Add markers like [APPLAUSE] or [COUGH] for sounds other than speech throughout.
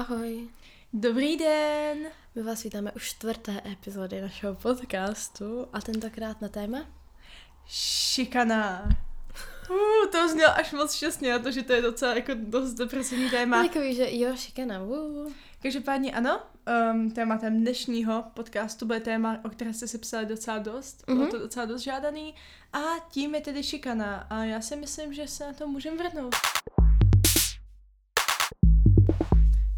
Ahoj. Dobrý den. My vás vítáme u čtvrté epizody našeho podcastu a tentokrát na téma? Šikana. Uh, to znělo až moc šťastně na to, že to je docela jako dost depresivní téma. Takový, že jo, šikana. Uh. Každopádně ano, um, tématem dnešního podcastu bude téma, o které jste si psali docela dost. Bylo Mhm. to docela dost žádaný. A tím je tedy šikana. A já si myslím, že se na to můžeme vrhnout.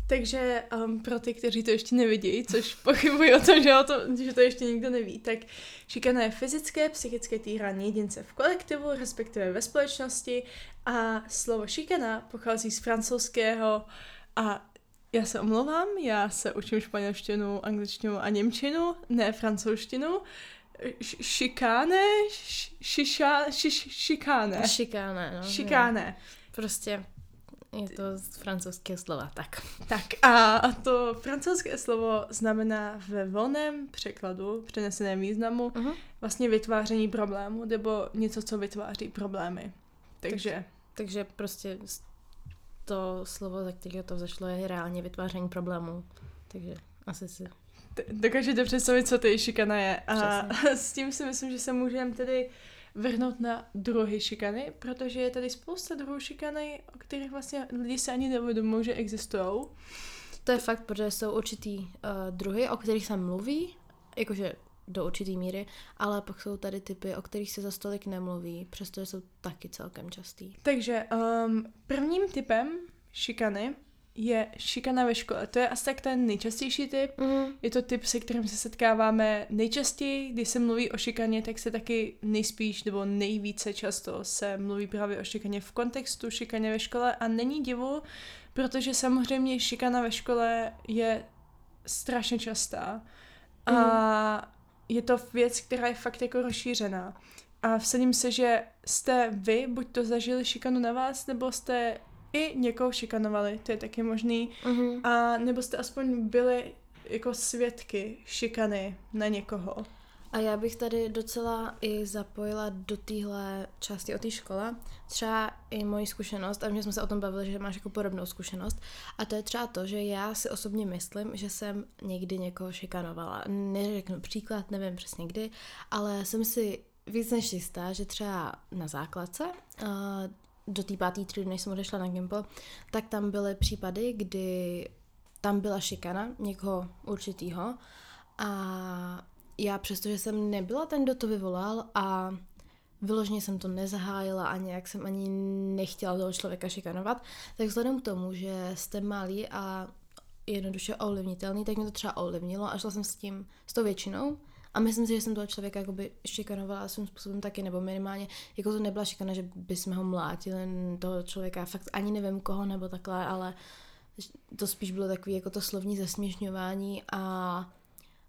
Takže um, pro ty, kteří to ještě nevidí, což [LAUGHS] pochybuji o tom, že, o to, že to ještě nikdo neví, tak šikana je fyzické, psychické týrání jedince v kolektivu, respektive ve společnosti a slovo šikana pochází z francouzského a já se omlouvám, já se učím španělštinu, angličtinu a němčinu, ne francouzštinu. Šikáne? Šiša, šiš, šikáne. Šikána, no. Šikáne. Prostě je to z francouzského slova, tak. Tak a to francouzské slovo znamená ve volném překladu, přeneseném významu, Uh-huh. vlastně vytváření problému, nebo něco, co vytváří problémy. Takže, Takže prostě to slovo, ze kterého to zašlo, je reálně vytváření problémů. Takže asi si... dokážete představit, co to šikana je. A [LAUGHS] s tím si myslím, že se můžeme tedy vrhnout na druhy šikany, protože je tady spousta druhů šikany, o kterých vlastně lidi se ani neuvědomují, že existují. To je fakt, protože jsou určitý uh, druhy, o kterých se mluví, jakože do určitý míry, ale pak jsou tady typy, o kterých se za stolik nemluví, přestože jsou taky celkem častý. Takže um, prvním typem šikany je šikana ve škole. To je asi tak ten nejčastější typ. Mm. Je to typ, se kterým se setkáváme nejčastěji. Když se mluví o šikaně, tak se taky nejspíš nebo nejvíce často se mluví právě o šikaně v kontextu šikaně ve škole a není divu, protože samozřejmě šikana ve škole je strašně častá a je to věc, která je fakt jako rozšířená. A vsadím se, že jste vy buď to zažili šikanu na vás, nebo jste i někoho šikanovali, to je taky možný, Mm-hmm. a nebo jste aspoň byli jako svědky šikany na někoho. A já bych tady docela i zapojila do téhle části o té škole třeba i moji zkušenost, a my jsme se o tom bavili, že máš jako podobnou zkušenost, a to je třeba to, že já si osobně myslím, že jsem někdy někoho šikanovala. Neřeknu příklad, nevím přesně kdy, ale jsem si víc než jistá, že třeba na základce, uh, do té páté třídy, než jsem odešla na Gimple, tak tam byly případy, kdy tam byla šikana někoho určitýho a já přestože jsem nebyla ten, kdo to vyvolal a vyloženě jsem to nezahájila a nějak jsem ani nechtěla toho člověka šikanovat, tak vzhledem k tomu, že jste malý a jednoduše ovlivnitelný, tak mě to třeba ovlivnilo a šla jsem s tím, s tou většinou a myslím si, že jsem toho člověka jakoby šikanovala svým způsobem taky, nebo minimálně, jako to nebyla šikana, že bychom ho mlátili, toho člověka, fakt ani nevím koho, nebo takhle, ale to spíš bylo takový jako to slovní zesměšňování a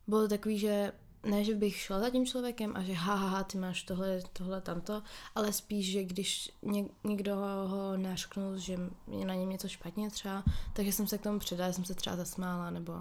bylo to takový, že ne, že bych šla za tím člověkem a že ha, ha, ha ty máš tohle, tohle, tamto, ale spíš, že když ně, někdo ho našknul, že je na něm něco špatně třeba, takže jsem se k tomu přidala, jsem se třeba zasmála nebo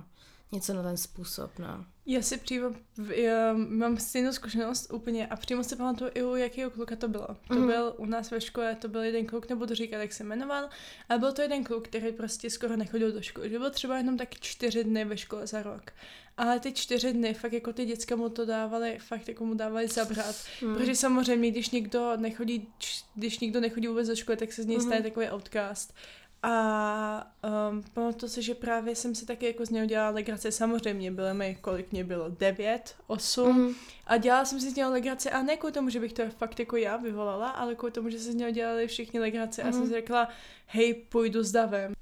něco na ten způsob, no. Já si přímo, já mám stejnou zkušenost úplně a přímo si pamatuju i u jakého kluka to bylo. To Mhm. byl u nás ve škole, to byl jeden kluk, nebudu říkat, jak se jmenoval, ale byl to jeden kluk, který prostě skoro nechodil do školy. Že byl třeba jenom taky čtyři dny ve škole za rok. Ale ty čtyři dny, fakt jako ty děcka mu to dávali, fakt jako mu dávali zabrat. Hmm. Protože samozřejmě, když někdo nechodí, když někdo nechodí vůbec do školy, tak se z něj stane Mhm. takový outcast. A um, pamatuju si, že právě jsem si taky jako z něho dělala legraci. Samozřejmě bylo mi, kolik mě bylo, devět, osm. Mhm. A dělala jsem si z něho legraci a ne kvůli tomu, že bych to fakt jako já vyvolala, ale kvůli tomu, že se z něho dělali všichni legraci. A jsem Mhm. si řekla, hej, půjdu s davem.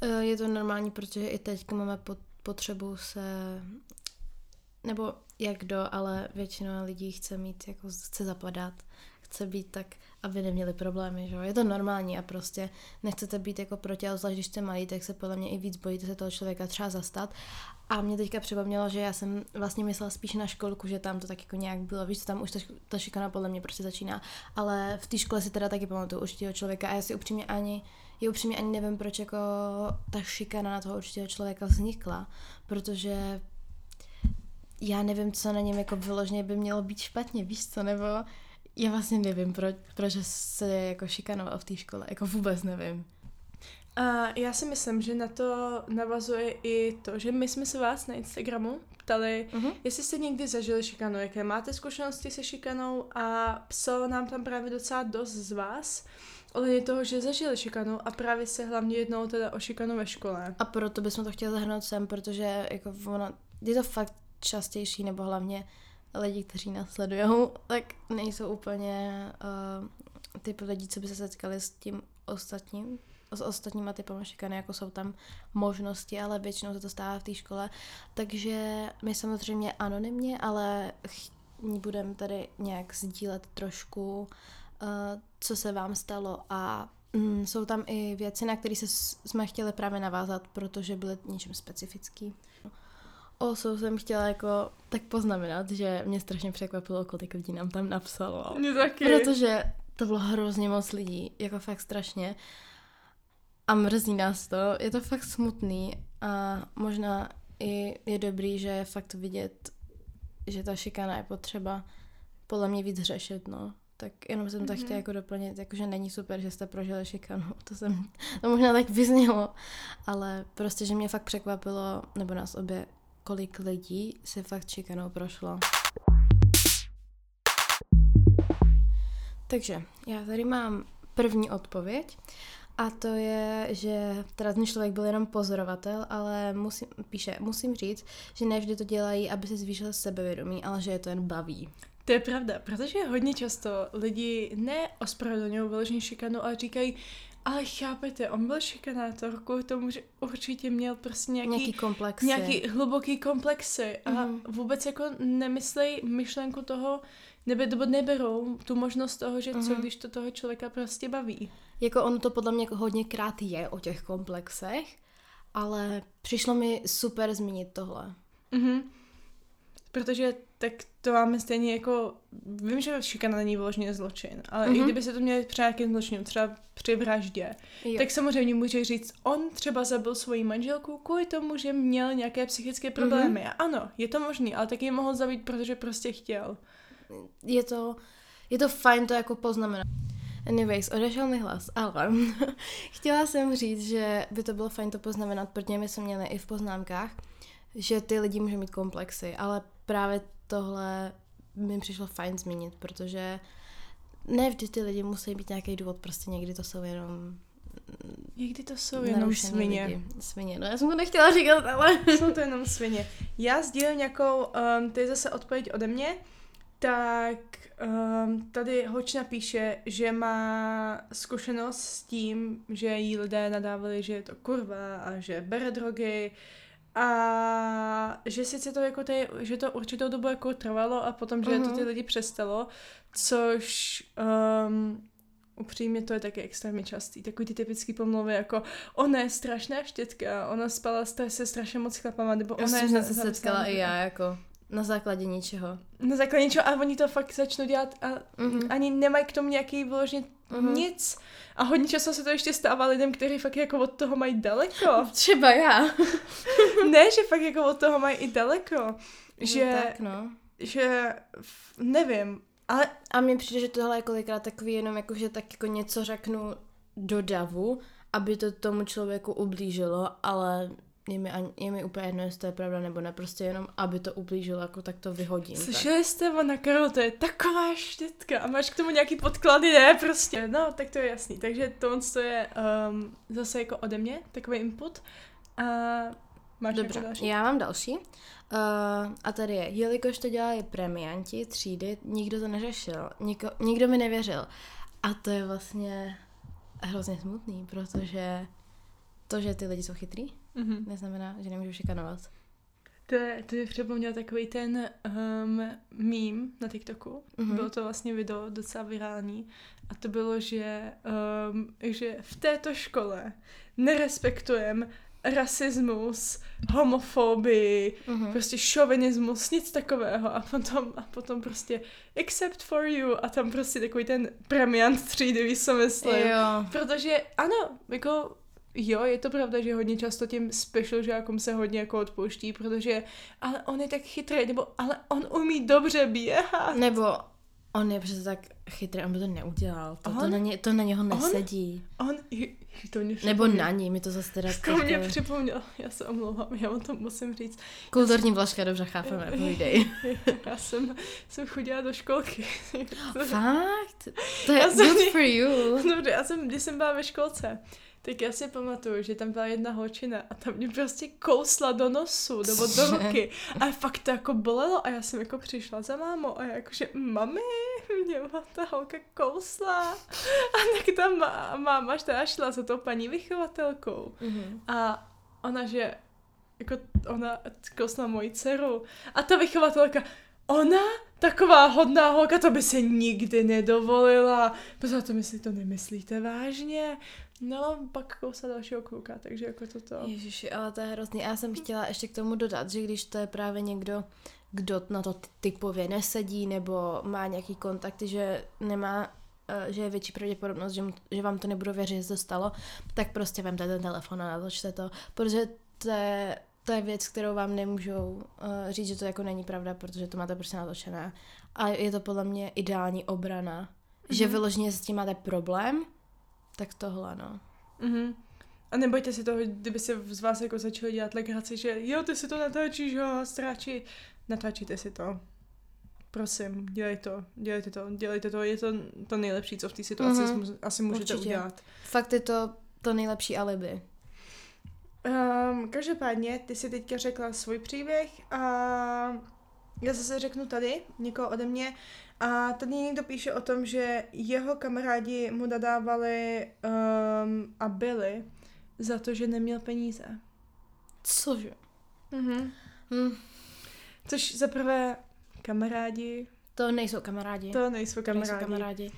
Eh, Je to normální, protože i teď máme pot- potřebu se, nebo jak kdo, ale většina lidí chce mít, jako chce zapadat, chce být tak, aby neměli problémy, že jo. Je to normální a prostě nechcete být jako proti, ale zvlášť když jste malý, tak se podle mě i víc bojíte se toho člověka třeba zastat. A mě teďka připomnělo, že já jsem vlastně myslela spíš na školku, že tam to tak jako nějak bylo, víš, tam už ta, ta šikana podle mě prostě začíná, ale v té škole si teda taky pamatuju určitého člověka a já si upřímně ani, já upřímně ani nevím, proč jako ta šikana na toho určitého člověka vznikla, protože já nevím, co na něm jako vyloženě by mělo být špatně, víš co, nebo já vlastně nevím, proč, proč se jako šikanoval v té škole, jako vůbec nevím. A já si myslím, že na to navazuje i to, že my jsme se vás na Instagramu ptali, Mhm. jestli jste někdy zažili šikanu, jaké máte zkušenosti se šikanou a psalo nám tam právě docela dost z vás ohledně toho, že zažili šikanu a právě se hlavně jednou teda o šikanu ve škole. A proto bychom to chtěli zahrnout sem, protože jako ona, je to fakt častější, nebo hlavně lidi, kteří nás sledují, tak nejsou úplně uh, typ lidí, co by se setkali s tím ostatním, s ostatníma typama šikany, jako jsou tam možnosti, ale většinou se to stává v té škole. Takže my samozřejmě anonymně, ale budeme tady nějak sdílet trošku, uh, co se vám stalo a mm, jsou tam i věci, na které jsme chtěli právě navázat, protože byly něčím specifický. O jsou jsem chtěla jako tak poznamenat, že mě strašně překvapilo, kolik lidí nám tam napsalo. Mě taky. Protože to bylo hrozně moc lidí, jako fakt strašně. A mrzí nás to, je to fakt smutný a možná i je dobrý, že je fakt vidět, že ta šikana je potřeba podle mě víc řešit, no. Tak jenom jsem to Mhm. chtěla jako doplnit, jakože není super, že jste prožili šikanu, [LAUGHS] to jsem, to možná tak vyznělo, ale prostě, že mě fakt překvapilo, nebo nás obě, kolik lidí si fakt šikanou prošlo. Takže já tady mám první odpověď a to je, že teda ten člověk byl jenom pozorovatel, ale musím, píše, musím říct, že ne vždy to dělají, aby se zvýšil sebevědomí, ale že je to jen baví. To je pravda, protože hodně často lidi neospravedlňují vyloženě šikanu, ale říkají, ale chápete, on byl šikanátor kvůli tomu, že určitě měl prostě nějaký, Nějaký komplex. nějaký hluboký komplexy a Mhm. vůbec jako nemyslej myšlenku toho, nebo neberou tu možnost toho, že co Mhm. když to toho člověka prostě baví. Jako ono to podle mě hodněkrát je o těch komplexech, ale přišlo mi super zmínit tohle. Mhm. Protože tak to máme stejně jako, vím, že šikana není vyloženě zločin, ale Mhm. i kdyby se to měli při nějakým zločinu, třeba při vraždě, Jo. tak samozřejmě může říct, on třeba zabil svoji manželku kvůli tomu, že měl nějaké psychické problémy. Mhm. A ano, je to možný, ale taky mohl zabít, protože prostě chtěl. je to, je to fajn to jako poznamenat. Anyways, odešel mi hlas, ale [LAUGHS] chtěla jsem říct, že by to bylo fajn to poznamenat, protože my jsme měli i v poznámkách, že ty lidi můžou mít komplexy, ale právě tohle mi přišlo fajn zmínit, protože ne vždy ty lidi musí být nějaký důvod, prostě někdy to jsou jenom Někdy to jsou jenom svině. Lidi. Svině, no já jsem to nechtěla říkat, ale... [LAUGHS] Jsou to jenom svině. Já sdílím nějakou, um, to je zase odpověď ode mě, tak um, tady Hočna píše, že má zkušenost s tím, že jí lidé nadávali, že je to kurva a že bere drogy a že sice to jako tady, že to určitou dobu jako trvalo a potom, že to ty Mhm. lidi přestalo, což um, upřímně to je taky extrémně častý. Takový ty typický pomluvy jako ona je strašná štětka, ona spala se strašně moc chlapama, nebo Já ona je jsem za- se setkala i já, jako na základě ničeho. Na základě něčeho a oni to fakt začnou dělat a Mhm. ani nemají k tomu nějaký vyloženě Mhm. nic. A hodně často se to ještě stává lidem, kteří fakt jako od toho mají daleko. [LAUGHS] Třeba já. [LAUGHS] ne, že fakt jako od toho mají i daleko. Že, No, tak no. že nevím, ale A mně přijde, že tohle je kolikrát takový jenom jako, že tak jako něco řeknu do davu, aby to tomu člověku ublížilo, ale je mi, ani, je mi úplně jedno, jestli to je pravda nebo ne, prostě jenom, aby to ublížilo, jako tak to vyhodím. Tak. Slyšeli jste ona, Karol, to je taková štětka a máš k tomu nějaký podklady, ne, prostě. No, tak to je jasný. Takže tohle to je um, zase jako ode mě, takový input. A máš Dobře, další? já mám další. Uh, a tady je, jelikož to dělali premianti třídy, nikdo to neřešil, Niko, nikdo mi nevěřil. A to je vlastně hrozně smutný, protože to, že ty lidi jsou chytrý, Mhm. neznamená, že nemůžou šikanovat. To, je, to je připomněl takový ten um, meme na TikToku. Mhm. Mm-hmm. Bylo to vlastně video docela virální. A to bylo, že, um, že v této škole nerespektujeme rasismus, homofobii, Mhm. prostě šovinismus, nic takového. A potom, a potom prostě except for you. A tam prostě takový ten premiant třídy, víš, co myslím. Jo. Protože ano, jako jo, je to pravda, že hodně často tím special žákům se hodně jako odpouští, protože ale on je tak chytrý, nebo ale on umí dobře běhat. Nebo On je přece tak chytrý, on by to neudělal. To, to, On? na, ně, to na něho nesedí. On, je, to mě Nebo na ní, mi to zase teda To mě připomněl, já se omlouvám, já vám to musím říct. Kulturní vložka, dobře chápeme, povídej. [LAUGHS] Já jsem, jsem chodila do školky. Fakt? To je Já jsem- good for you. [LAUGHS] Dobře, já jsem, když jsem byla ve školce, tak já si pamatuju, že tam byla jedna holčina a tam mě prostě kousla do nosu nebo do ruky a fakt to jako bolelo a já jsem jako přišla za mámou a já jakože mami, mě ta holka kousla a tak ta má, máma teda šla za tou paní vychovatelkou Mhm. a ona, že jako ona kousla moji dceru a ta vychovatelka, ona, taková hodná holka, to by se nikdy nedovolila. Pozor, to myslí, to nemyslíte vážně? No, pak kousla dalšího kluka, takže jako toto. Ježiši, ale to je hrozný. A já jsem chtěla ještě k tomu dodat, že když to je právě někdo, kdo na to typově nesedí nebo má nějaký kontakty, že nemá eh, že je větší pravděpodobnost, že, mu, že vám to nebudu věřit, že se to stalo, tak prostě vemte ten telefon a natočte to, protože to je, to je věc, kterou vám nemůžou uh, říct, že to jako není pravda, protože to máte prostě natočené. A je to podle mě ideální obrana, mm-hmm. že Mhm. vyloženě s tím máte problém, tak tohle, no. Mhm. A nebojte si toho, kdyby se z vás jako začali dělat legraci, že jo, ty si to natáčíš, jo, stráči. Natáčíte si to. Prosím, dělejte to, dělejte to, dělejte to, je to to nejlepší, co v té situaci Mhm. mm-hmm. asi můžete Určitě. udělat. Fakt je to to nejlepší alibi. Um, každopádně, ty si teďka řekla svůj příběh a já zase řeknu tady, někoho ode mě. A tady někdo píše o tom, že jeho kamarádi mu nadávali um, a byli za to, že neměl peníze. Cože? Mhm. Hm, Což za prvé kamarádi, to nejsou kamarádi. to nejsou To nejsou kamarádi.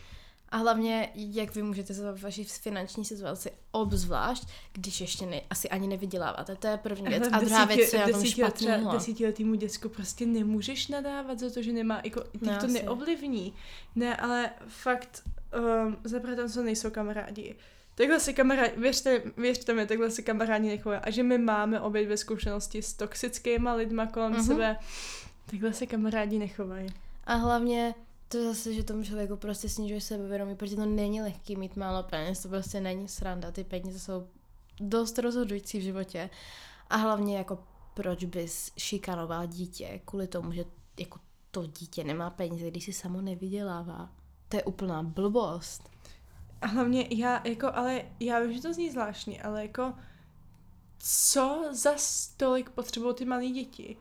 A hlavně, jak vy můžete za vaši finanční situaci, obzvlášť, když ještě ne, asi ani nevyděláváte. To je první věc. A druhá věc, co je na tom špatného. Desítiletýmu děcku prostě nemůžeš nadávat za to, že nemá, jako, No, no, to asi. neovlivní. Ne, ale fakt, um, zaprvé tam jsou nejsou kamarádi. Takhle si kamarádi, věřte, věřte mi, takhle si kamarádi nechovají. A že my máme obě dvě zkušenosti s toxickýma lidma kolem mm-hmm. sebe, takhle se kamarádi nechovají. A hlavně to zase, že tomu člověku prostě snižuje sebevědomí, protože to není lehký mít málo peněz, to prostě není sranda, ty peníze jsou dost rozhodující v životě. A hlavně jako proč bys šikanoval dítě kvůli tomu, že jako to dítě nemá peníze, když si samo nevydělává. To je úplná blbost. A hlavně já, jako, ale já vím, že to zní zvláštně, ale jako, co za stolik potřebují ty malé děti,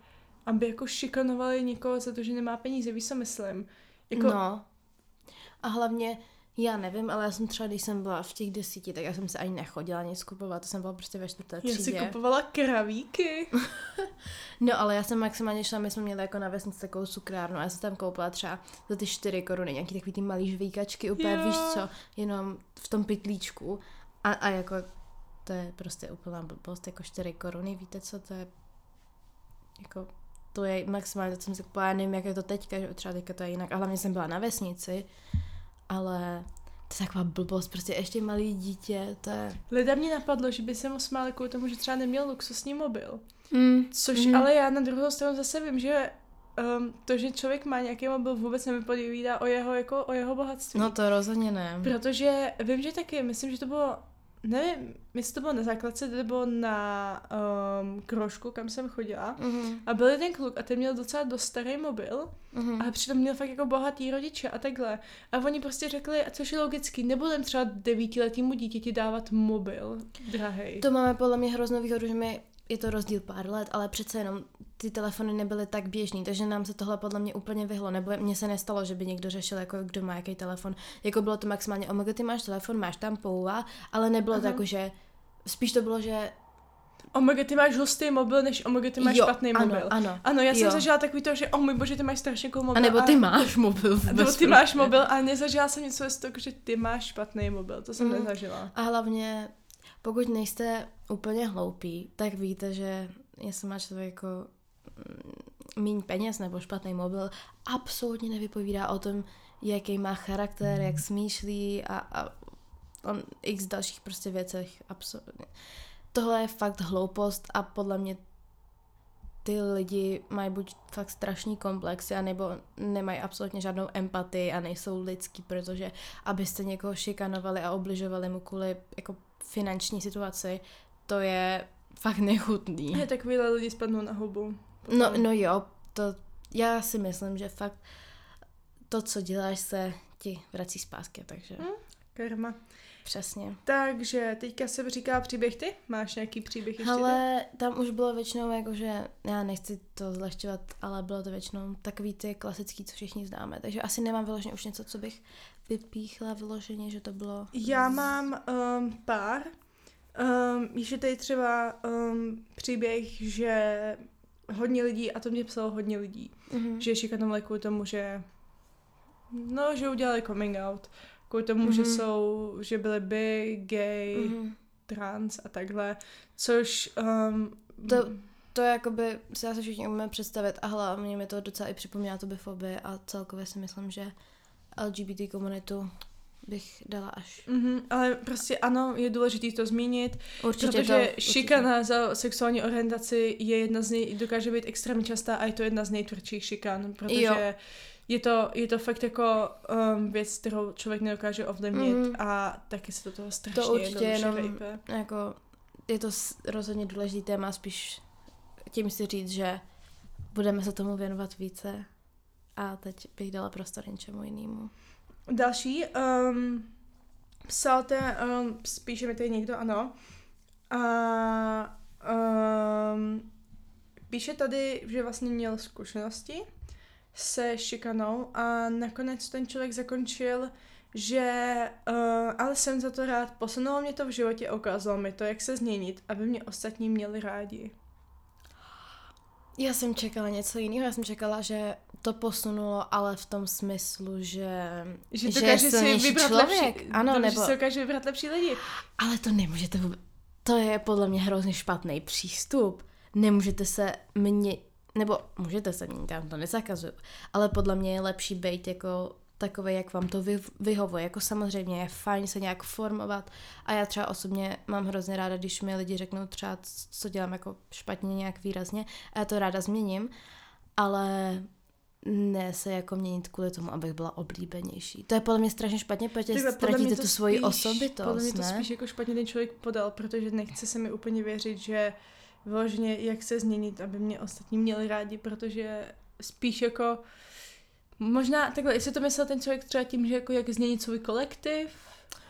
aby jako šikanovali někoho za to, že nemá peníze, víš, co myslím? Jako, No. A hlavně, já nevím, ale já jsem třeba, když jsem byla v těch desíti, tak já jsem se ani nechodila nic kupovat, to jsem byla prostě ve čtvrté já si třídě. kupovala kravíky. [LAUGHS] No ale já jsem maximálně šla, my jsme měli jako na vesnici takovou cukrárnu a já jsem tam koupila třeba za ty 4 koruny nějaký takový ty malý žvíkačky, úplně Jo. víš co, jenom v tom pytlíčku a, a jako to je prostě úplná blbost, jako 4 koruny, víte co, to je jako to je maximálně, to jsem si kupovala, já nevím, jak je to teďka, že třeba teďka to je jinak, a hlavně jsem byla na vesnici, ale to je taková blbost, prostě ještě malý dítě, to je... Lida mě napadlo, že by se mu smáli kvůli tomu, že třeba neměl luxusní mobil. Mm, Což mm. ale já na druhou stranu zase vím, že um, to, že člověk má nějaký mobil, vůbec nevypovídá o jeho, jako, o jeho bohatství. No to rozhodně ne. Protože vím, že taky, myslím, že to bylo, nevím, jestli to bylo na základce nebo na um, krošku, kam jsem chodila. Mhm, A byl jeden kluk a ten měl docela dost starý mobil, mhm. ale přitom měl fakt jako bohatý rodiče a takhle. A oni prostě řekli, a což je logický, nebudem třeba devítiletýmu dítěti dávat mobil, drahej. To máme podle mě hroznou výhodu, že my je to rozdíl pár let, ale přece jenom ty telefony nebyly tak běžný, takže nám se tohle podle mě úplně vyhlo. Nebo mně se nestalo, že by někdo řešil, jako kdo má jaký telefon. Jako bylo to maximálně, omega, ty máš telefon, máš tam pouva, ale nebylo to Aha. jako, že spíš to bylo, že Omega, ty máš hustý mobil, než Omega, ty máš jo, špatný ano, mobil. ano. Ano, já jsem Jo. zažila takový to, že oh můj bože, ty máš strašně cool mobil. A nebo ty máš mobil a, nebo ty máš prostě. mobil a nezažila jsem něco z toho, že ty máš špatný mobil, to jsem Mhm. nezažila. A hlavně, pokud nejste úplně hloupí, tak víte, že jestli má člověk jako mm, míň peněz nebo špatný mobil, absolutně nevypovídá o tom, jaký má charakter, jak smýšlí a, a on x dalších prostě věcech. Absolutně. Tohle je fakt hloupost a podle mě ty lidi mají buď fakt strašný komplexy, anebo nemají absolutně žádnou empatii a nejsou lidský, protože abyste někoho šikanovali a obližovali mu kvůli jako finanční situaci, to je fakt nechutný. Je takovýhle lidi spadnou na hubu. No, no jo, to já si myslím, že fakt to, co děláš, se ti vrací zpátky, takže... Hmm, karma. Přesně. Takže teďka se říká příběh ty? Máš nějaký příběh ještě? Ale tam už bylo většinou jakože, já nechci to zlehčovat, ale bylo to většinou takový ty klasický, co všichni známe. Takže asi nemám vyloženě už něco, co bych vypíchla vyloženě, že to bylo... Já mám um, pár. Um, je tady třeba um, příběh, že hodně lidí, a to mě psalo hodně lidí, mm-hmm. že šikanovali kvůli tomu, že no, že udělali coming out. Kvůli tomu, mm-hmm. že mhm. jsou, že byli by, gay, mm-hmm. trans a takhle, což... Um, to, to je jakoby, se asi všichni umíme představit a hlavně mi to docela i připomíná to bifobii a celkově si myslím, že LGBT komunitu bych dala až. Mm-hmm, ale prostě ano, je důležité to zmínit, určitě protože to, šikana za sexuální orientaci je jedna z nej, dokáže být extrémně častá a je to jedna z nejtvrdších šikan, protože jo. Je to, je to fakt jako um, věc, kterou člověk nedokáže ovlivnit mm. a taky se do toho strašně to určitě jenom, rejpe. jako, je to rozhodně důležitý téma, spíš tím si říct, že budeme se tomu věnovat více a teď bych dala prostor něčemu jinému. Další, um, psal ten, um, spíše mi tady někdo, ano. A um, píše tady, že vlastně měl zkušenosti se šikanou a nakonec ten člověk zakončil, že uh, ale jsem za to rád, posunulo mě to v životě, ukázalo mi to, jak se změnit, aby mě ostatní měli rádi. Já jsem čekala něco jiného, já jsem čekala, že to posunulo, ale v tom smyslu, že, že, že je si vybrat člověk. Lepší, ano, to, nebo... Že si dokáže vybrat lepší lidi. Ale to nemůžete vůbec... To je podle mě hrozně špatný přístup. Nemůžete se mě... Nebo můžete se měnit, já to nezakazuju. Ale podle mě je lepší být jako takové, jak vám to vy, vyhovuje. Jako samozřejmě je fajn se nějak formovat a já třeba osobně mám hrozně ráda, když mi lidi řeknou třeba, co dělám jako špatně nějak výrazně a já to ráda změním, ale ne se jako měnit kvůli tomu, abych byla oblíbenější. To je podle mě strašně špatně, protože Takhle, ztratíte tu svoji osobitost, Podle mě to ne? spíš jako špatně ten člověk podal, protože nechce se mi úplně věřit, že vyloženě jak se změnit, aby mě ostatní měli rádi, protože spíš jako možná takhle, jestli to myslel ten člověk třeba tím, že jako jak změnit svůj kolektiv,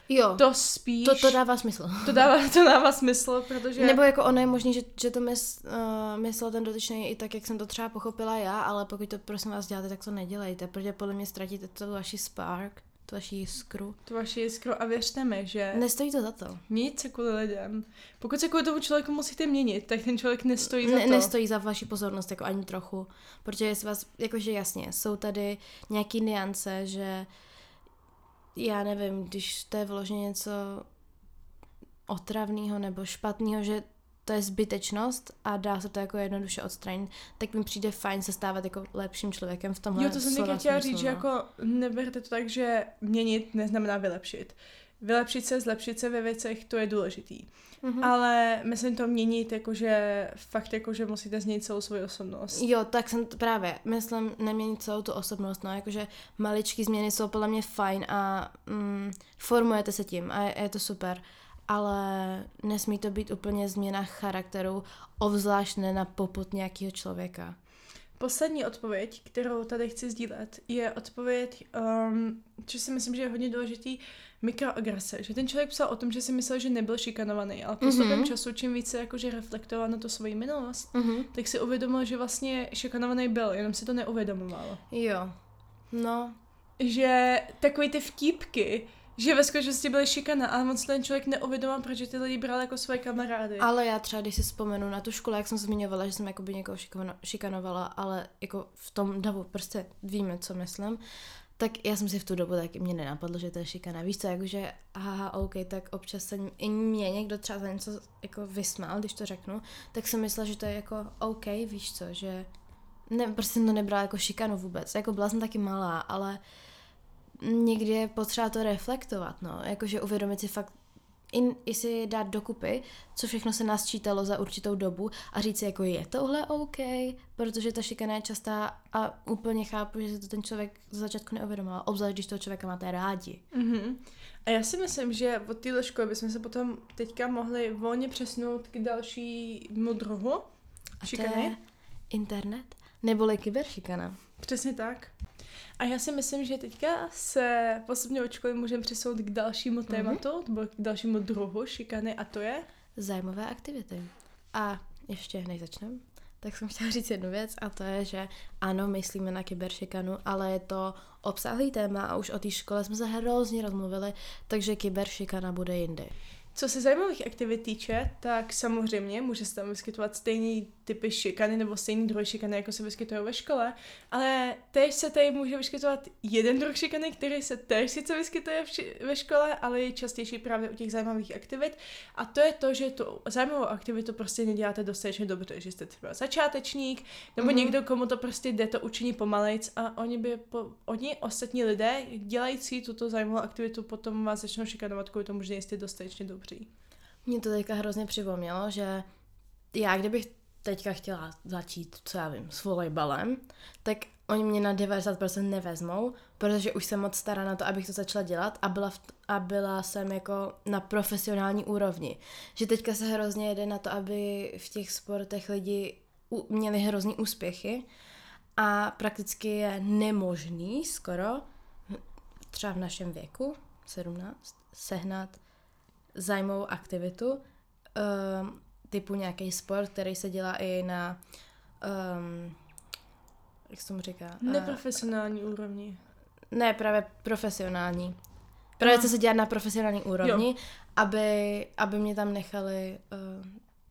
Jo. To spíš... To, to dává smysl. To dává, [LAUGHS] to dává smysl, protože... Nebo jako ono je možné, že, že to mys, uh, myslel ten dotyčný i tak, jak jsem to třeba pochopila já, ale pokud to prosím vás děláte, tak to nedělejte, protože podle mě ztratíte to vaši spark, tu vaši jiskru. Tu vaši jiskru a věřte mi, že... Nestojí to za to. Měnit se kvůli lidem. Pokud se kvůli tomu člověku musíte měnit, tak ten člověk nestojí za ne, to. Nestojí za vaši pozornost jako ani trochu. Protože jestli vás, jakože jasně, jsou tady nějaký niance, že já nevím, když to je vloženě něco otravného nebo špatného, že to je zbytečnost a dá se to jako jednoduše odstranit, tak mi přijde fajn se stávat jako lepším člověkem v tomhle Jo, to jsem chtěla říct, že jako neberte to tak, že měnit neznamená vylepšit. Vylepšit se, zlepšit se ve věcech, to je důležitý. Mm-hmm. Ale myslím to měnit, jakože fakt jakože musíte změnit celou svoji osobnost. Jo, tak jsem to právě, myslím neměnit celou tu osobnost, no, jakože maličké změny jsou podle mě fajn a mm, formujete se tím a je, je to super, ale nesmí to být úplně změna charakteru, obzvlášť ne na poput nějakého člověka. Poslední odpověď, kterou tady chci sdílet, je odpověď, um, co si myslím, že je hodně důležitý, mikroagrese. Že ten člověk psal o tom, že si myslel, že nebyl šikanovaný, ale postupem mm-hmm. času, čím více jakože reflektoval na to svoji minulost, mm-hmm. tak si uvědomil, že vlastně šikanovaný byl, jenom si to neuvědomoval. Jo. No. Že takový ty vtípky, že ve skutečnosti byly šikana, ale moc ten člověk neuvědomil, proč ty lidi brali jako své kamarády. Ale já třeba, když si vzpomenu na tu školu, jak jsem zmiňovala, že jsem jakoby někoho šikanovala, ale jako v tom davu prostě víme, co myslím, tak já jsem si v tu dobu taky mě nenapadlo, že to je šikana. Víš co, jakože, aha, OK, tak občas se i mě někdo třeba za něco jako vysmál, když to řeknu, tak jsem myslela, že to je jako OK, víš co, že ne, prostě jsem to nebrala jako šikanu vůbec. Jako byla jsem taky malá, ale někdy je potřeba to reflektovat, no. Jakože uvědomit si fakt, i, i si dát dokupy, co všechno se nás čítalo za určitou dobu a říct si, jako je tohle OK, protože ta šikana je častá a úplně chápu, že se to ten člověk z začátku neuvědomoval, obzvlášť když toho člověka máte rádi. Mm-hmm. A já si myslím, že od téhle školy bychom se potom teďka mohli volně přesnout k dalšímu druhu A šikany. internet, neboli kyberšikana. Přesně tak. A já si myslím, že teďka se postupně od školy můžeme přesunout k dalšímu Mhm. tématu, mm-hmm. nebo k dalšímu druhu šikany a to je... Zájmové aktivity. A ještě než začneme, tak jsem chtěla říct jednu věc a to je, že ano, myslíme na kyberšikanu, ale je to obsáhlý téma a už o té škole jsme se hrozně rozmluvili, takže kyberšikana bude jindy. Co se zajímavých aktivit týče, tak samozřejmě může se tam vyskytovat stejný typy šikany nebo stejný druh šikany, jako se vyskytují ve škole, ale též se tady může vyskytovat jeden druh šikany, který se též sice vyskytuje ši- ve škole, ale je častější právě u těch zajímavých aktivit a to je to, že tu zajímavou aktivitu prostě neděláte dostatečně dobře, že jste třeba začátečník nebo Mhm. mm-hmm. někdo, komu to prostě jde to učení pomalejc a oni by, po, oni ostatní lidé, dělající tuto zajímavou aktivitu, potom vás začnou šikanovat kvůli tomu, že nejste dostatečně dobří. Mě to teďka hrozně připomnělo, že já kdybych teďka chtěla začít, co já vím, s volejbalem, tak oni mě na 90% nevezmou, protože už jsem moc stará na to, abych to začala dělat a byla, v, a byla jsem jako na profesionální úrovni. Že teďka se hrozně jede na to, aby v těch sportech lidi u, měli hrozný úspěchy a prakticky je nemožný skoro, třeba v našem věku, 17, sehnat zájmovou aktivitu, um, typu nějaký sport, který se dělá i na, um, jak se tomu říká? Eh, Neprofesionální úrovni. ne, právě profesionální. Právě co se dělá na profesionální úrovni, aby, aby mě tam nechali uh,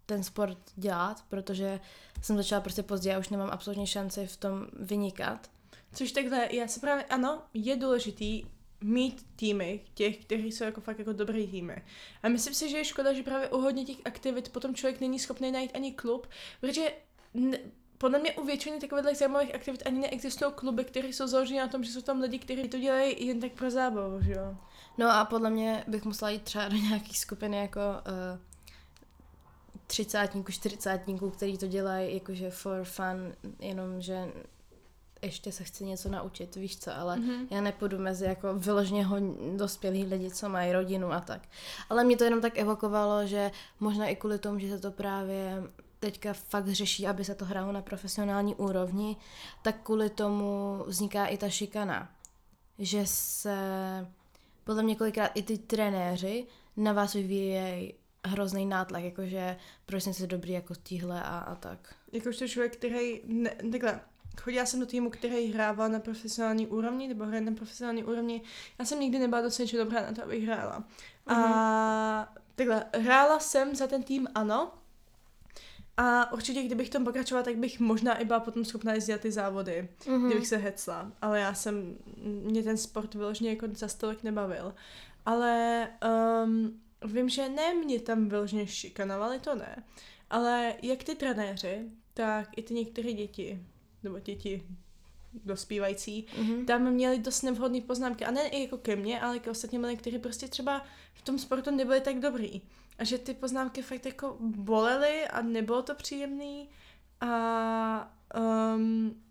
ten sport dělat, protože jsem začala prostě pozdě a už nemám absolutně šanci v tom vynikat. Což takhle, já se právě, ano, je důležitý mít týmy těch, kteří jsou jako fakt jako dobrý týmy. A myslím si, že je škoda, že právě u hodně těch aktivit potom člověk není schopný najít ani klub, protože ne, podle mě u většiny takových zajímavých aktivit ani neexistují kluby, které jsou založeny na tom, že jsou tam lidi, kteří to dělají jen tak pro zábavu, že jo. No a podle mě bych musela jít třeba do nějaký skupiny jako uh, třicátníků, čtyřicátníků, který to dělají jakože for fun, jenom že ještě se chci něco naučit, víš co, ale Mhm. já nepůjdu mezi jako vyloženě hodně dospělý lidi, co mají rodinu a tak. Ale mě to jenom tak evokovalo, že možná i kvůli tomu, že se to právě teďka fakt řeší, aby se to hrálo na profesionální úrovni, tak kvůli tomu vzniká i ta šikana. Že se podle mě kolikrát i ty trenéři na vás vyvíjejí hrozný nátlak, jakože proč jsem dobrý jako tíhle a, a tak. Jakožto člověk, který, ne, takhle, chodila jsem do týmu, který hrával na profesionální úrovni, nebo hraje na profesionální úrovni. Já jsem nikdy nebyla dostatečně dobrá na to, abych hrála. Mhm. A takhle, hrála jsem za ten tým, ano. A určitě, kdybych tom pokračovala, tak bych možná i byla potom schopná jezdit ty závody, Mhm. kdybych se hecla. Ale já jsem, mě ten sport vyloženě jako za stolik nebavil. Ale um, vím, že ne mě tam vyloženě šikanovali, to ne. Ale jak ty trenéři, tak i ty některé děti, nebo děti dospívající, Mhm. tam měli dost nevhodné poznámky. A ne i jako ke mně, ale k ostatním lidem, kteří prostě třeba v tom sportu nebyli tak dobrý. A že ty poznámky fakt jako bolely a nebylo to příjemný. A um,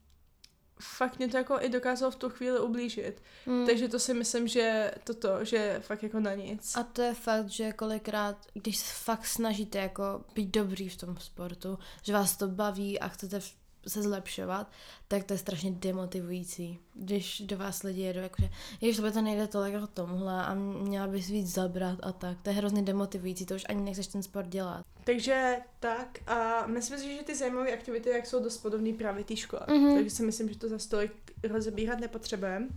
fakt mě to jako i dokázalo v tu chvíli ublížit. Mm. Takže to si myslím, že toto, že fakt jako na nic. A to je fakt, že kolikrát, když se fakt snažíte jako být dobrý v tom sportu, že vás to baví a chcete v- se zlepšovat, tak to je strašně demotivující. Když do vás lidi jedou, jakože, jež to nejde tolik jako tomuhle a měla bys víc zabrat a tak. To je hrozně demotivující, to už ani nechceš ten sport dělat. Takže tak a myslím si, že ty zajímavé aktivity jak jsou dost podobné právě té škole. Mhm. Takže si myslím, že to za stolik rozebírat nepotřebujeme.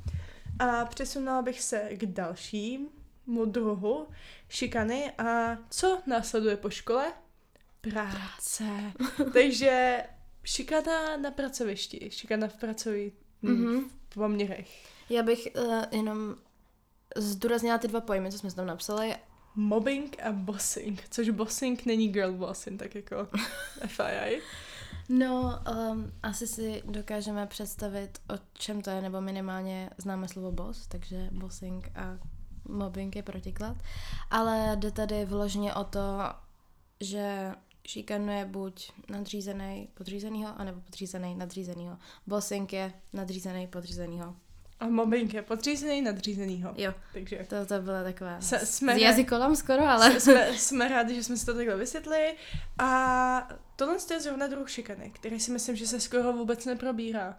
A přesunula bych se k dalšímu druhu šikany a co následuje po škole? Práce. [LAUGHS] Takže šikana na pracovišti, šikana v pracovní Mhm. v poměrech. Já bych uh, jenom zdůraznila ty dva pojmy, co jsme tam napsali. Mobbing a bossing, což bossing není girl bossing, tak jako [LAUGHS] FII. No, um, asi si dokážeme představit, o čem to je, nebo minimálně známe slovo boss, takže bossing a mobbing je protiklad, ale jde tady vložně o to, že šikanuje buď nadřízený podřízenýho, anebo podřízený nadřízenýho. Bossing je nadřízený podřízenýho. A mobbing je podřízený nadřízenýho. Jo, Takže to, to byla taková Se- s jsme- jazykolem skoro, ale... jsme, jsme rádi, že jsme si to takhle vysvětlili. A tohle je zrovna druh šikany, který si myslím, že se skoro vůbec neprobírá.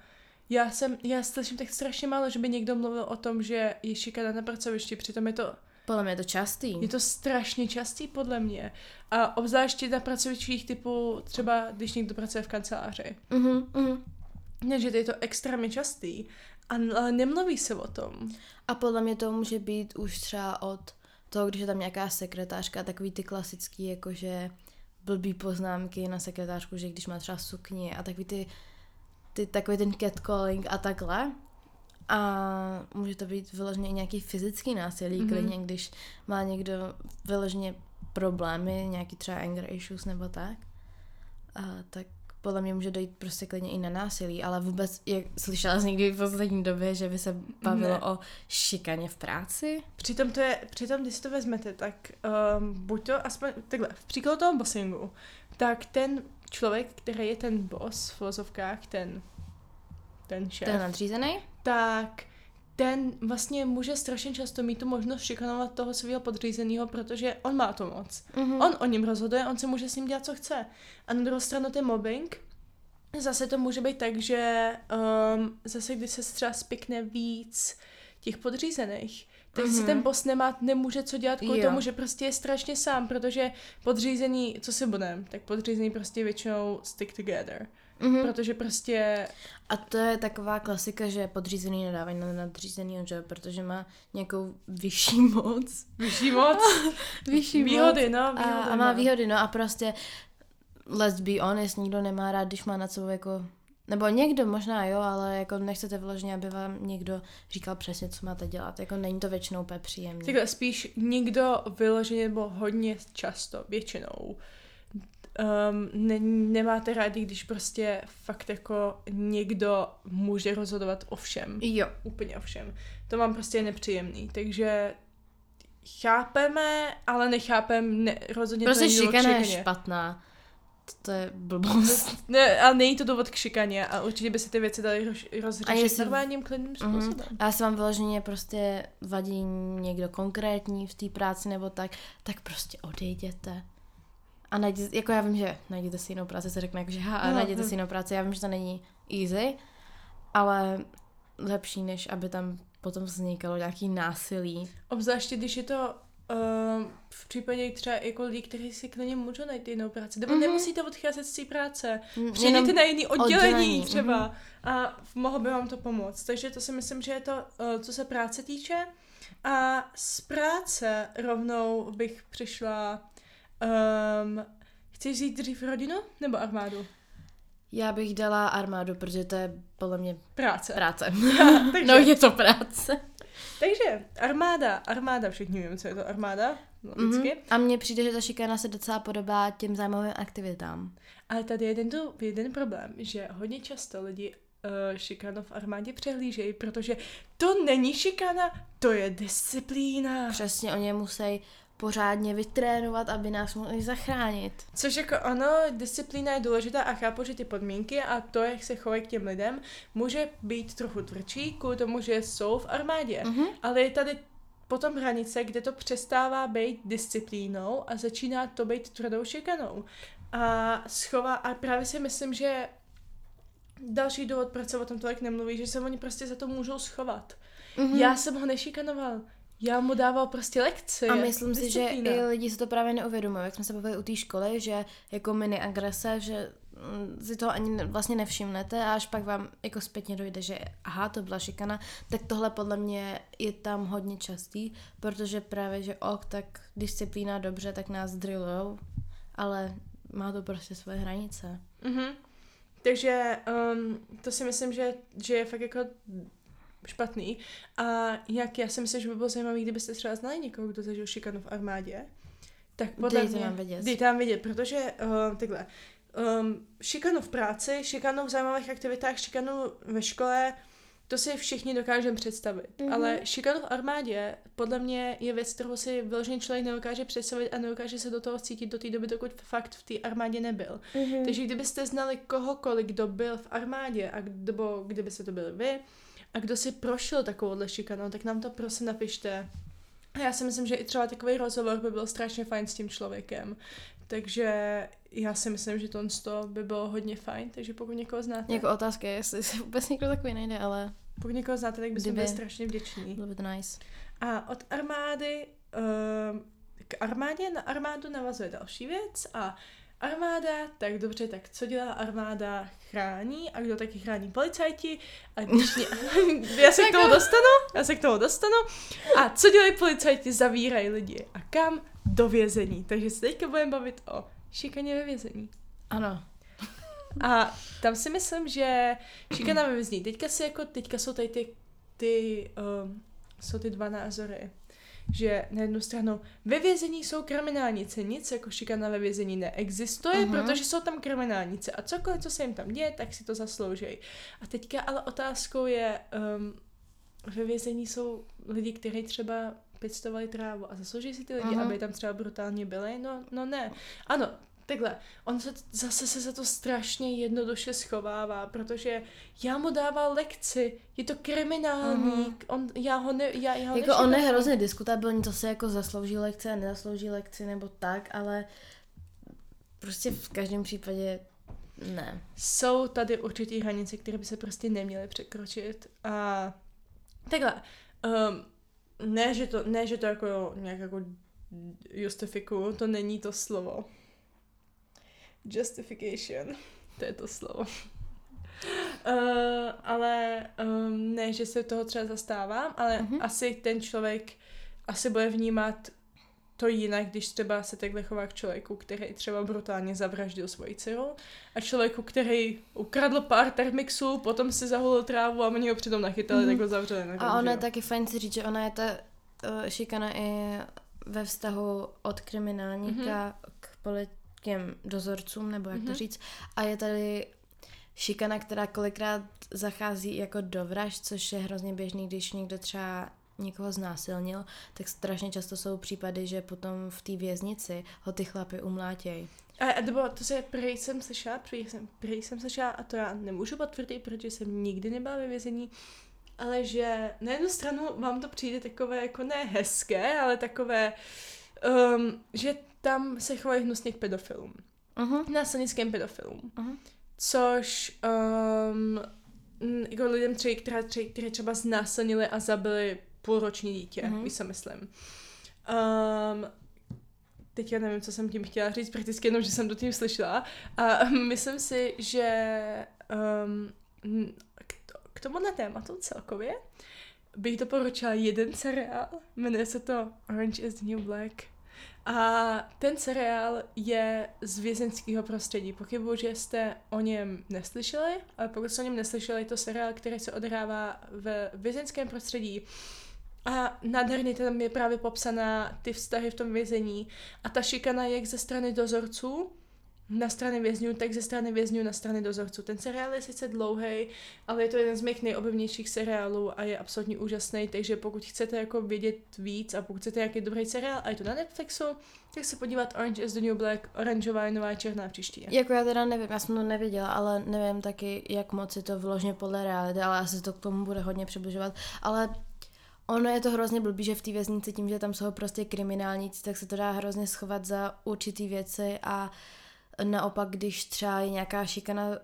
Já jsem, já slyším tak strašně málo, že by někdo mluvil o tom, že je šikana na pracovišti, přitom je to, Podle mě je to častý. je to strašně častý podle mě. A obzvláště na pracovištích typu třeba, když někdo pracuje v kanceláři. Mhm, mhm. Ne, že to je to extrémně častý, a- ale nemluví se o tom. A podle mě to může být už třeba od toho, když je tam nějaká sekretářka, takový ty klasický, jakože blbý poznámky na sekretářku, že když má třeba sukni a takový ty, ty takový ten catcalling a takhle. A může to být vyloženě i nějaký fyzický násilí, Mhm. mm-hmm. klidně, když má někdo vyloženě problémy, nějaký třeba anger issues nebo tak. A tak podle mě může dojít prostě klidně i na násilí, ale vůbec, jak slyšela jsi někdy v poslední době, že by se bavilo Ne. o šikaně v práci? Přitom, to je, přitom když si to vezmete, tak um, buď to aspoň takhle, v příkladu toho bossingu, tak ten člověk, který je ten boss v vozovkách, ten, ten šéf, Ten nadřízený? tak ten vlastně může strašně často mít tu možnost šikanovat toho svého podřízeného, protože on má to moc. Mhm. On o něm rozhoduje, on se může s ním dělat, co chce. A na druhou stranu ten mobbing, zase to může být tak, že um, zase když se třeba spikne víc těch podřízených, tak mm-hmm. si Mhm. ten boss nemá, nemůže co dělat kvůli Jo. tomu, že prostě je strašně sám, protože podřízený, co si budem, tak podřízený prostě většinou stick together. Mhm. Protože prostě, A to je taková klasika, že podřízený nedávají na nadřízený, že? protože má nějakou vyšší [LAUGHS] moc. vyšší moc, [LAUGHS] Vyšší výhody, moc. no, A, výhody, a má no. výhody, no a prostě let's be honest, nikdo nemá rád, když má nad sebou jako nebo někdo možná jo, ale jako nechcete vložně, aby vám někdo říkal přesně, co máte dělat. Jako není to většinou úplně příjemné. Takhle spíš někdo vyloženě nebo hodně často, většinou, um, ne, nemáte rádi, když prostě fakt jako někdo může rozhodovat o všem. Jo. Úplně o všem. To mám prostě nepříjemný, takže chápeme, ale nechápem, ne, rozhodně Prostě to není šikana je špatná. To, je blbost. Ne, a není to důvod k šikaně a určitě by se ty věci daly roz, rozřešit jestli- normálním klidným Mhm. způsobem. A jestli vám vyloženě prostě vadí někdo konkrétní v té práci nebo tak, tak prostě odejděte. A najděte, jako já vím, že najděte si jinou práci, se řekne, jako, že ha, a No, najděte hm. si jinou práci, já vím, že to není easy, ale lepší, než aby tam potom vznikalo nějaký násilí. Obzvláště, když je to uh, v případě třeba jako lidí, kteří si klidně můžou najít jinou práci. Nebo Mhm. mm-hmm. nemusíte odcházet z té práce. Mm, Přijdete na jiný oddělení, oddělení, třeba mhm. a mohlo by vám to pomoct. Takže to si myslím, že je to, uh, co se práce týče. A z práce rovnou bych přišla... Um, chceš říct dřív rodinu nebo armádu? Já bych dala armádu, protože to je podle mě Práce. práce. [LAUGHS] [LAUGHS] Takže, no je to práce. takže armáda, armáda, všichni víme, co je to armáda, logicky. Mhm. A mně přijde, že ta šikana se docela podobá těm zájmovým aktivitám. Ale tady je jeden, tu, jeden problém, že hodně často lidi uh, šikanu v armádě přehlížejí, protože to není šikana, to je disciplína. Přesně, oni musí pořádně vytrénovat, aby nás mohli zachránit. Což jako ano, disciplína je důležitá a chápu, že ty podmínky a to, jak se chovají k těm lidem, může být trochu tvrdší kvůli tomu, že jsou v armádě. Mhm. Ale je tady potom hranice, kde to přestává být disciplínou a začíná to být tvrdou šikanou. A schová, a právě si myslím, že další důvod, proč se o tom tolik nemluví, že se oni prostě za to můžou schovat. Mhm. Já jsem ho nešikanoval. Já mu dával prostě lekce. A myslím si, že i lidi si to právě neuvědomují, jak jsme se bavili u té školy, že jako mini agrese, že mm, si toho ani vlastně nevšimnete a až pak vám jako zpětně dojde, že aha, to byla šikana, tak tohle podle mě je tam hodně častý, protože právě, že ok, tak disciplína dobře, tak nás drillujou, ale má to prostě svoje hranice. Mhm. Takže um, to si myslím, že, že je fakt jako špatný. A jak já si myslím, že by bylo zajímavé, kdybyste třeba znali někoho, kdo zažil šikanu v armádě, tak podle Dejte mě... nám vědět. Dejte nám vědět, protože uh, takhle, um, šikanu v práci, šikanu v zájmových aktivitách, šikanu ve škole, to si všichni dokážeme představit. Mm-hmm. Ale šikana v armádě podle mě je věc, kterou si vyložený člověk nedokáže představit a nedokáže se do toho cítit do té doby, dokud fakt v té armádě nebyl. Mm-hmm. Takže kdybyste znali kohokoliv, kdo byl v armádě, a nebo kdybyste to byli vy, a kdo si prošel takovouhle šikanou, tak nám to prosím napište. Já si myslím, že i třeba takový rozhovor by byl strašně fajn s tím člověkem. Takže já si myslím, že to by bylo hodně fajn, takže pokud někoho znáte. Jako otázka je, jestli se vůbec někdo takový nejde, ale... Pokud někoho znáte, tak bychom byli strašně vděční. Bylo by to nice. A od armády uh, k armádě na armádu navazuje další věc a armáda, tak dobře, tak co dělá armáda? Chrání a kdo taky chrání policajti a když mě, [LAUGHS] já se k tomu dostanu, já se k tomu dostanu a co dělají policajti? Zavírají lidi a kam? Do vězení. Takže se teďka budeme bavit o šikaně ve vězení. Ano. A tam si myslím, že šikana ve vězení. Teďka si jako, teďka jsou tady ty, ty um, jsou ty dva názory že na jednu stranu ve vězení jsou kriminálnice, nic jako šikana ve vězení neexistuje, uh-huh. protože jsou tam kriminálnice a cokoliv, co se jim tam děje, tak si to zasloužejí. A teďka ale otázkou je, um, ve vězení jsou lidi, kteří třeba pěstovali trávu a zaslouží si ty lidi, uh-huh. aby tam třeba brutálně byli? No, no ne. Ano, Takhle, on se zase se za to strašně jednoduše schovává, protože já mu dával lekci, je to kriminálník, uh-huh. on, já ho ne, já, já ho Jako on je hrozně diskutabilní, to se jako zaslouží lekce a nezaslouží lekci nebo tak, ale prostě v každém případě ne. Jsou tady určitě hranice, které by se prostě neměly překročit a takhle, um, ne, že to, ne, že to jako nějak jako justifikuju, to není to slovo Justification. To je to slovo. Uh, [LAUGHS] ale um, ne, že se toho třeba zastávám, ale uh-huh. asi ten člověk asi bude vnímat to jinak, když třeba se takhle chová k člověku, který třeba brutálně zavraždil svoji dceru a člověku, který ukradl pár termixů, potom si zaholil trávu a oni ho přitom nachytali, mm-hmm. tak ho zavřeli. Na a ona je taky fajn si říct, že ona je ta uh, šikana i ve vztahu od kriminálníka mm-hmm. k polit těm dozorcům, nebo jak mm-hmm. to mhm. říct. A je tady šikana, která kolikrát zachází jako do vražd, což je hrozně běžný, když někdo třeba někoho znásilnil, tak strašně často jsou případy, že potom v té věznici ho ty chlapy umlátějí. A, nebo to se prej jsem slyšela, prej jsem, prej jsem slyšela, a to já nemůžu potvrdit, protože jsem nikdy nebyla ve vězení, ale že na jednu stranu vám to přijde takové jako ne hezké, ale takové, um, že tam se chovají hnusně k pedofilům. Uh-huh. Násilnickým pedofilům. Uh-huh. Což um, jako lidem, tři, které, tři, které třeba znásilnili a zabili půlroční dítě, uh-huh. víš, co myslím. Um, teď já nevím, co jsem tím chtěla říct, prakticky jenom, že jsem to tím slyšela. A [LAUGHS] myslím si, že um, k, k tomuhle tématu celkově bych doporučila jeden seriál, jmenuje se to Orange is the New Black. A ten seriál je z vězenského prostředí. Pochybuji, že jste o něm neslyšeli, ale pokud jste o něm neslyšeli, je to seriál, který se odehrává v vězenském prostředí. A nádherně tam je právě popsaná ty vztahy v tom vězení a ta šikana jak ze strany dozorců, na straně vězňů, tak ze strany vězňů na straně dozorců. Ten seriál je sice dlouhý, ale je to jeden z mých nejoblíbenějších seriálů a je absolutně úžasný, takže pokud chcete jako vědět víc a pokud chcete nějaký dobrý seriál a je to na Netflixu, tak se podívat Orange is the New Black, oranžová je nová černá příští. Jako já teda nevím, já jsem to nevěděla, ale nevím taky, jak moc je to vložně podle reality, ale asi to k tomu bude hodně přibližovat, ale Ono je to hrozně blbý, že v té věznici tím, že tam jsou prostě kriminálníci, tak se to dá hrozně schovat za určitý věci a Naopak, když třeba je nějaká šikana uh,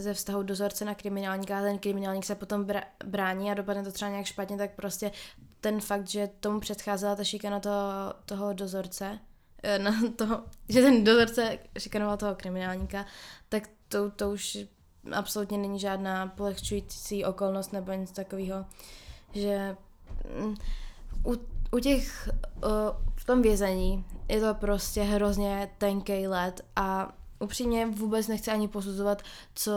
ze vztahu dozorce na kriminálníka a ten kriminálník se potom br- brání a dopadne to třeba nějak špatně, tak prostě ten fakt, že tomu předcházela ta šikana toho, toho dozorce, uh, na toho, že ten dozorce šikanoval toho kriminálníka, tak to, to už absolutně není žádná polehčující okolnost nebo nic takového, že um, u, u těch, uh, v tom vězení je to prostě hrozně tenký let a upřímně vůbec nechci ani posuzovat, co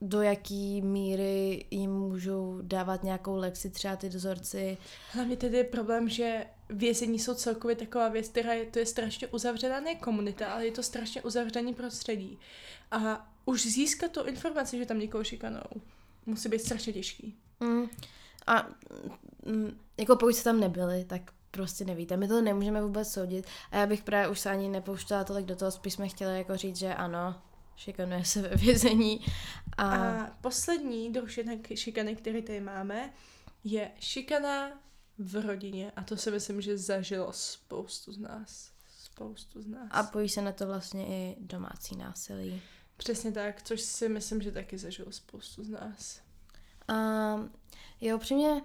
do jaký míry jim můžou dávat nějakou lekci třeba ty dozorci. Hlavně tedy je problém, že vězení jsou celkově taková věc, která je, to je strašně uzavřená ne komunita, ale je to strašně uzavřený prostředí. A už získat tu informaci, že tam někoho šikanou, musí být strašně těžký. Mm. A mm, jako pokud jste tam nebyli, tak prostě nevíte. My to nemůžeme vůbec soudit. A já bych právě už se ani nepouštěla tolik do toho, spíš jsme chtěli jako říct, že ano, šikanuje se ve vězení. A, a poslední druh šikany, který tady máme, je šikana v rodině. A to si myslím, že zažilo spoustu z nás. Spoustu z nás. A pojí se na to vlastně i domácí násilí. Přesně tak, což si myslím, že taky zažilo spoustu z nás. Um, jo, upřímně,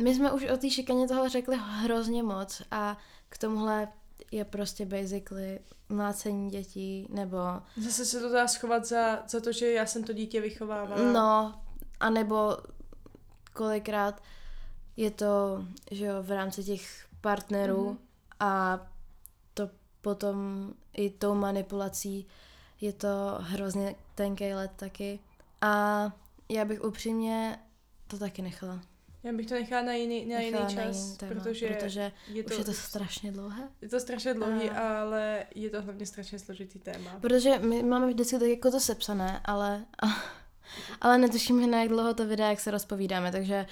my jsme už o té šikaně toho řekli hrozně moc a k tomuhle je prostě basically mlácení dětí, nebo... Zase se to dá schovat za, za to, že já jsem to dítě vychovávala. No, a nebo kolikrát je to, že jo, v rámci těch partnerů mm-hmm. a to potom i tou manipulací je to hrozně tenký let taky. A já bych upřímně to taky nechala. Já bych to nechala na jiný, na jiný čas, na jiný téma, protože, protože je to, už je to strašně dlouhé. Je to strašně dlouhé, a... ale je to hlavně strašně složitý téma. Protože my máme vždycky tak jako to sepsané, ale, [LAUGHS] ale netušíme na jak dlouho to vydá, jak se rozpovídáme, takže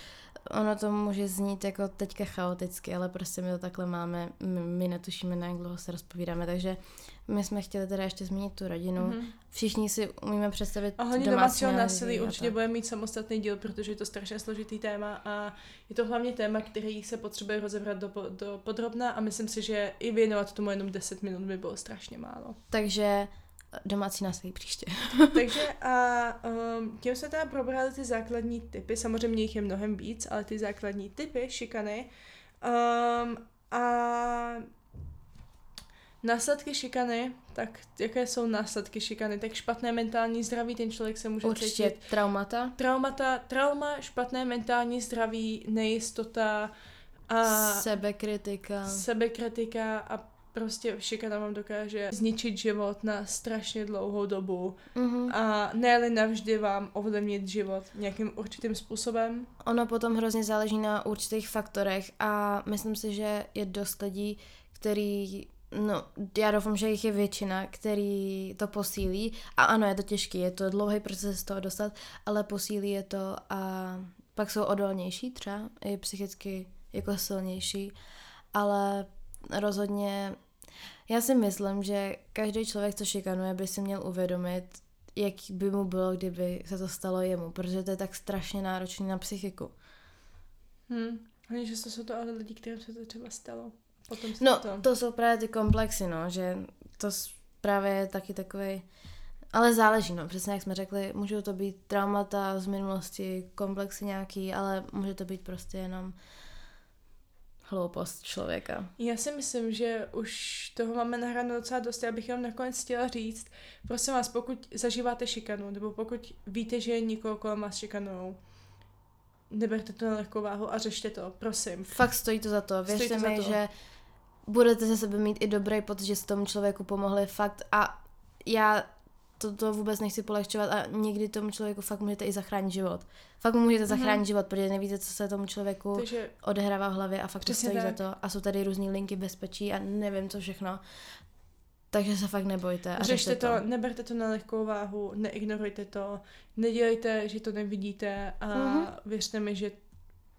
ono to může znít jako teďka chaoticky, ale prostě my to takhle máme, my, my netušíme na jak dlouho se rozpovídáme, takže my jsme chtěli teda ještě zmínit tu rodinu. Mm-hmm. Všichni si umíme představit A hlavně domácího násilí určitě bude mít samostatný díl, protože je to strašně složitý téma a je to hlavně téma, který se potřebuje rozebrat do, do podrobna a myslím si, že i věnovat tomu jenom 10 minut by bylo strašně málo. Takže domácí násilí příště. [LAUGHS] Takže a um, tím jsme teda probrali ty základní typy, samozřejmě jich je mnohem víc, ale ty základní typy šikany. Um, a Následky šikany, tak jaké jsou následky šikany? Tak špatné mentální zdraví, ten člověk se může Určitě cítit. traumata. Traumata, trauma, špatné mentální zdraví, nejistota a... Sebekritika. Sebekritika a prostě šikana vám dokáže zničit život na strašně dlouhou dobu mm-hmm. a ne navždy vám ovlivnit život nějakým určitým způsobem. Ono potom hrozně záleží na určitých faktorech a myslím si, že je dost lidí, který No, já doufám, že jich je většina, který to posílí. A ano, je to těžké, je to dlouhý proces z toho dostat, ale posílí je to a pak jsou odolnější třeba, i psychicky jako silnější. Ale rozhodně já si myslím, že každý člověk, co šikanuje, by si měl uvědomit, jak by mu bylo, kdyby se to stalo jemu, protože to je tak strašně náročné na psychiku. Hmm. Hlavně, že to jsou to ale lidi, kterým se to třeba stalo. Potom no, to... to jsou právě ty komplexy, no, že to právě je taky takový. Ale záleží, no, přesně jak jsme řekli, můžou to být traumata z minulosti, komplexy nějaký, ale může to být prostě jenom hloupost člověka. Já si myslím, že už toho máme nahráno docela dost. Já bych jenom nakonec chtěla říct, prosím vás, pokud zažíváte šikanu, nebo pokud víte, že někoho kolem vás šikanou, neberte to na lehkou váhu a řešte to, prosím. Fakt stojí to za to. Věřte mi, to. že budete ze sebe mít i dobrý pocit, že s tomu člověku pomohli fakt a já to, to vůbec nechci polehčovat a někdy tomu člověku fakt můžete i zachránit život. Fakt mu můžete mm-hmm. zachránit život, protože nevíte, co se tomu člověku Takže, odehrává v hlavě a fakt to stojí tak. za to. A jsou tady různé linky bezpečí a nevím co všechno. Takže se fakt nebojte. A Řešte to, to, neberte to na lehkou váhu, neignorujte to, nedělejte, že to nevidíte a mm-hmm. věřte mi, že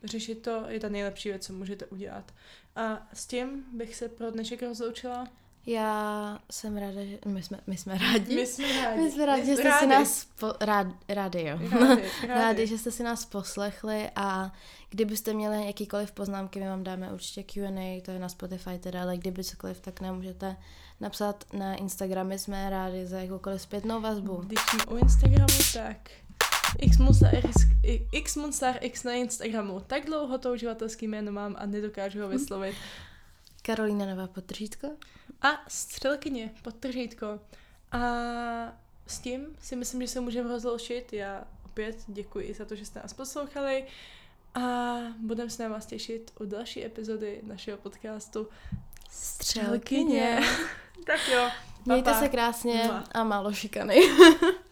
řešit to je ta nejlepší věc, co můžete udělat. A s tím bych se pro dnešek rozloučila. Já jsem ráda, že my jsme, my jsme rádi. My jsme rádi. My jsme rádi, že jste rádi. si nás po, rád, rádi, jo. Rádi, [LAUGHS] rádi. rádi, že jste si nás poslechli a kdybyste měli jakýkoliv poznámky, my vám dáme určitě Q&A, to je na Spotify teda, ale kdyby cokoliv, tak nám můžete napsat na Instagramy, jsme rádi za jakoukoliv zpětnou vazbu. Když jsme u Instagramu, tak Xmonstar X na Instagramu. Tak dlouho to uživatelský jméno mám a nedokážu ho vyslovit. Karolína Nová podtržítko. A střelkyně podtržítko. A s tím si myslím, že se můžeme rozloučit. Já opět děkuji za to, že jste nás poslouchali a budeme se na vás těšit u další epizody našeho podcastu Střelkyně. [LAUGHS] tak jo. Mějte se krásně a málo šikany. [LAUGHS]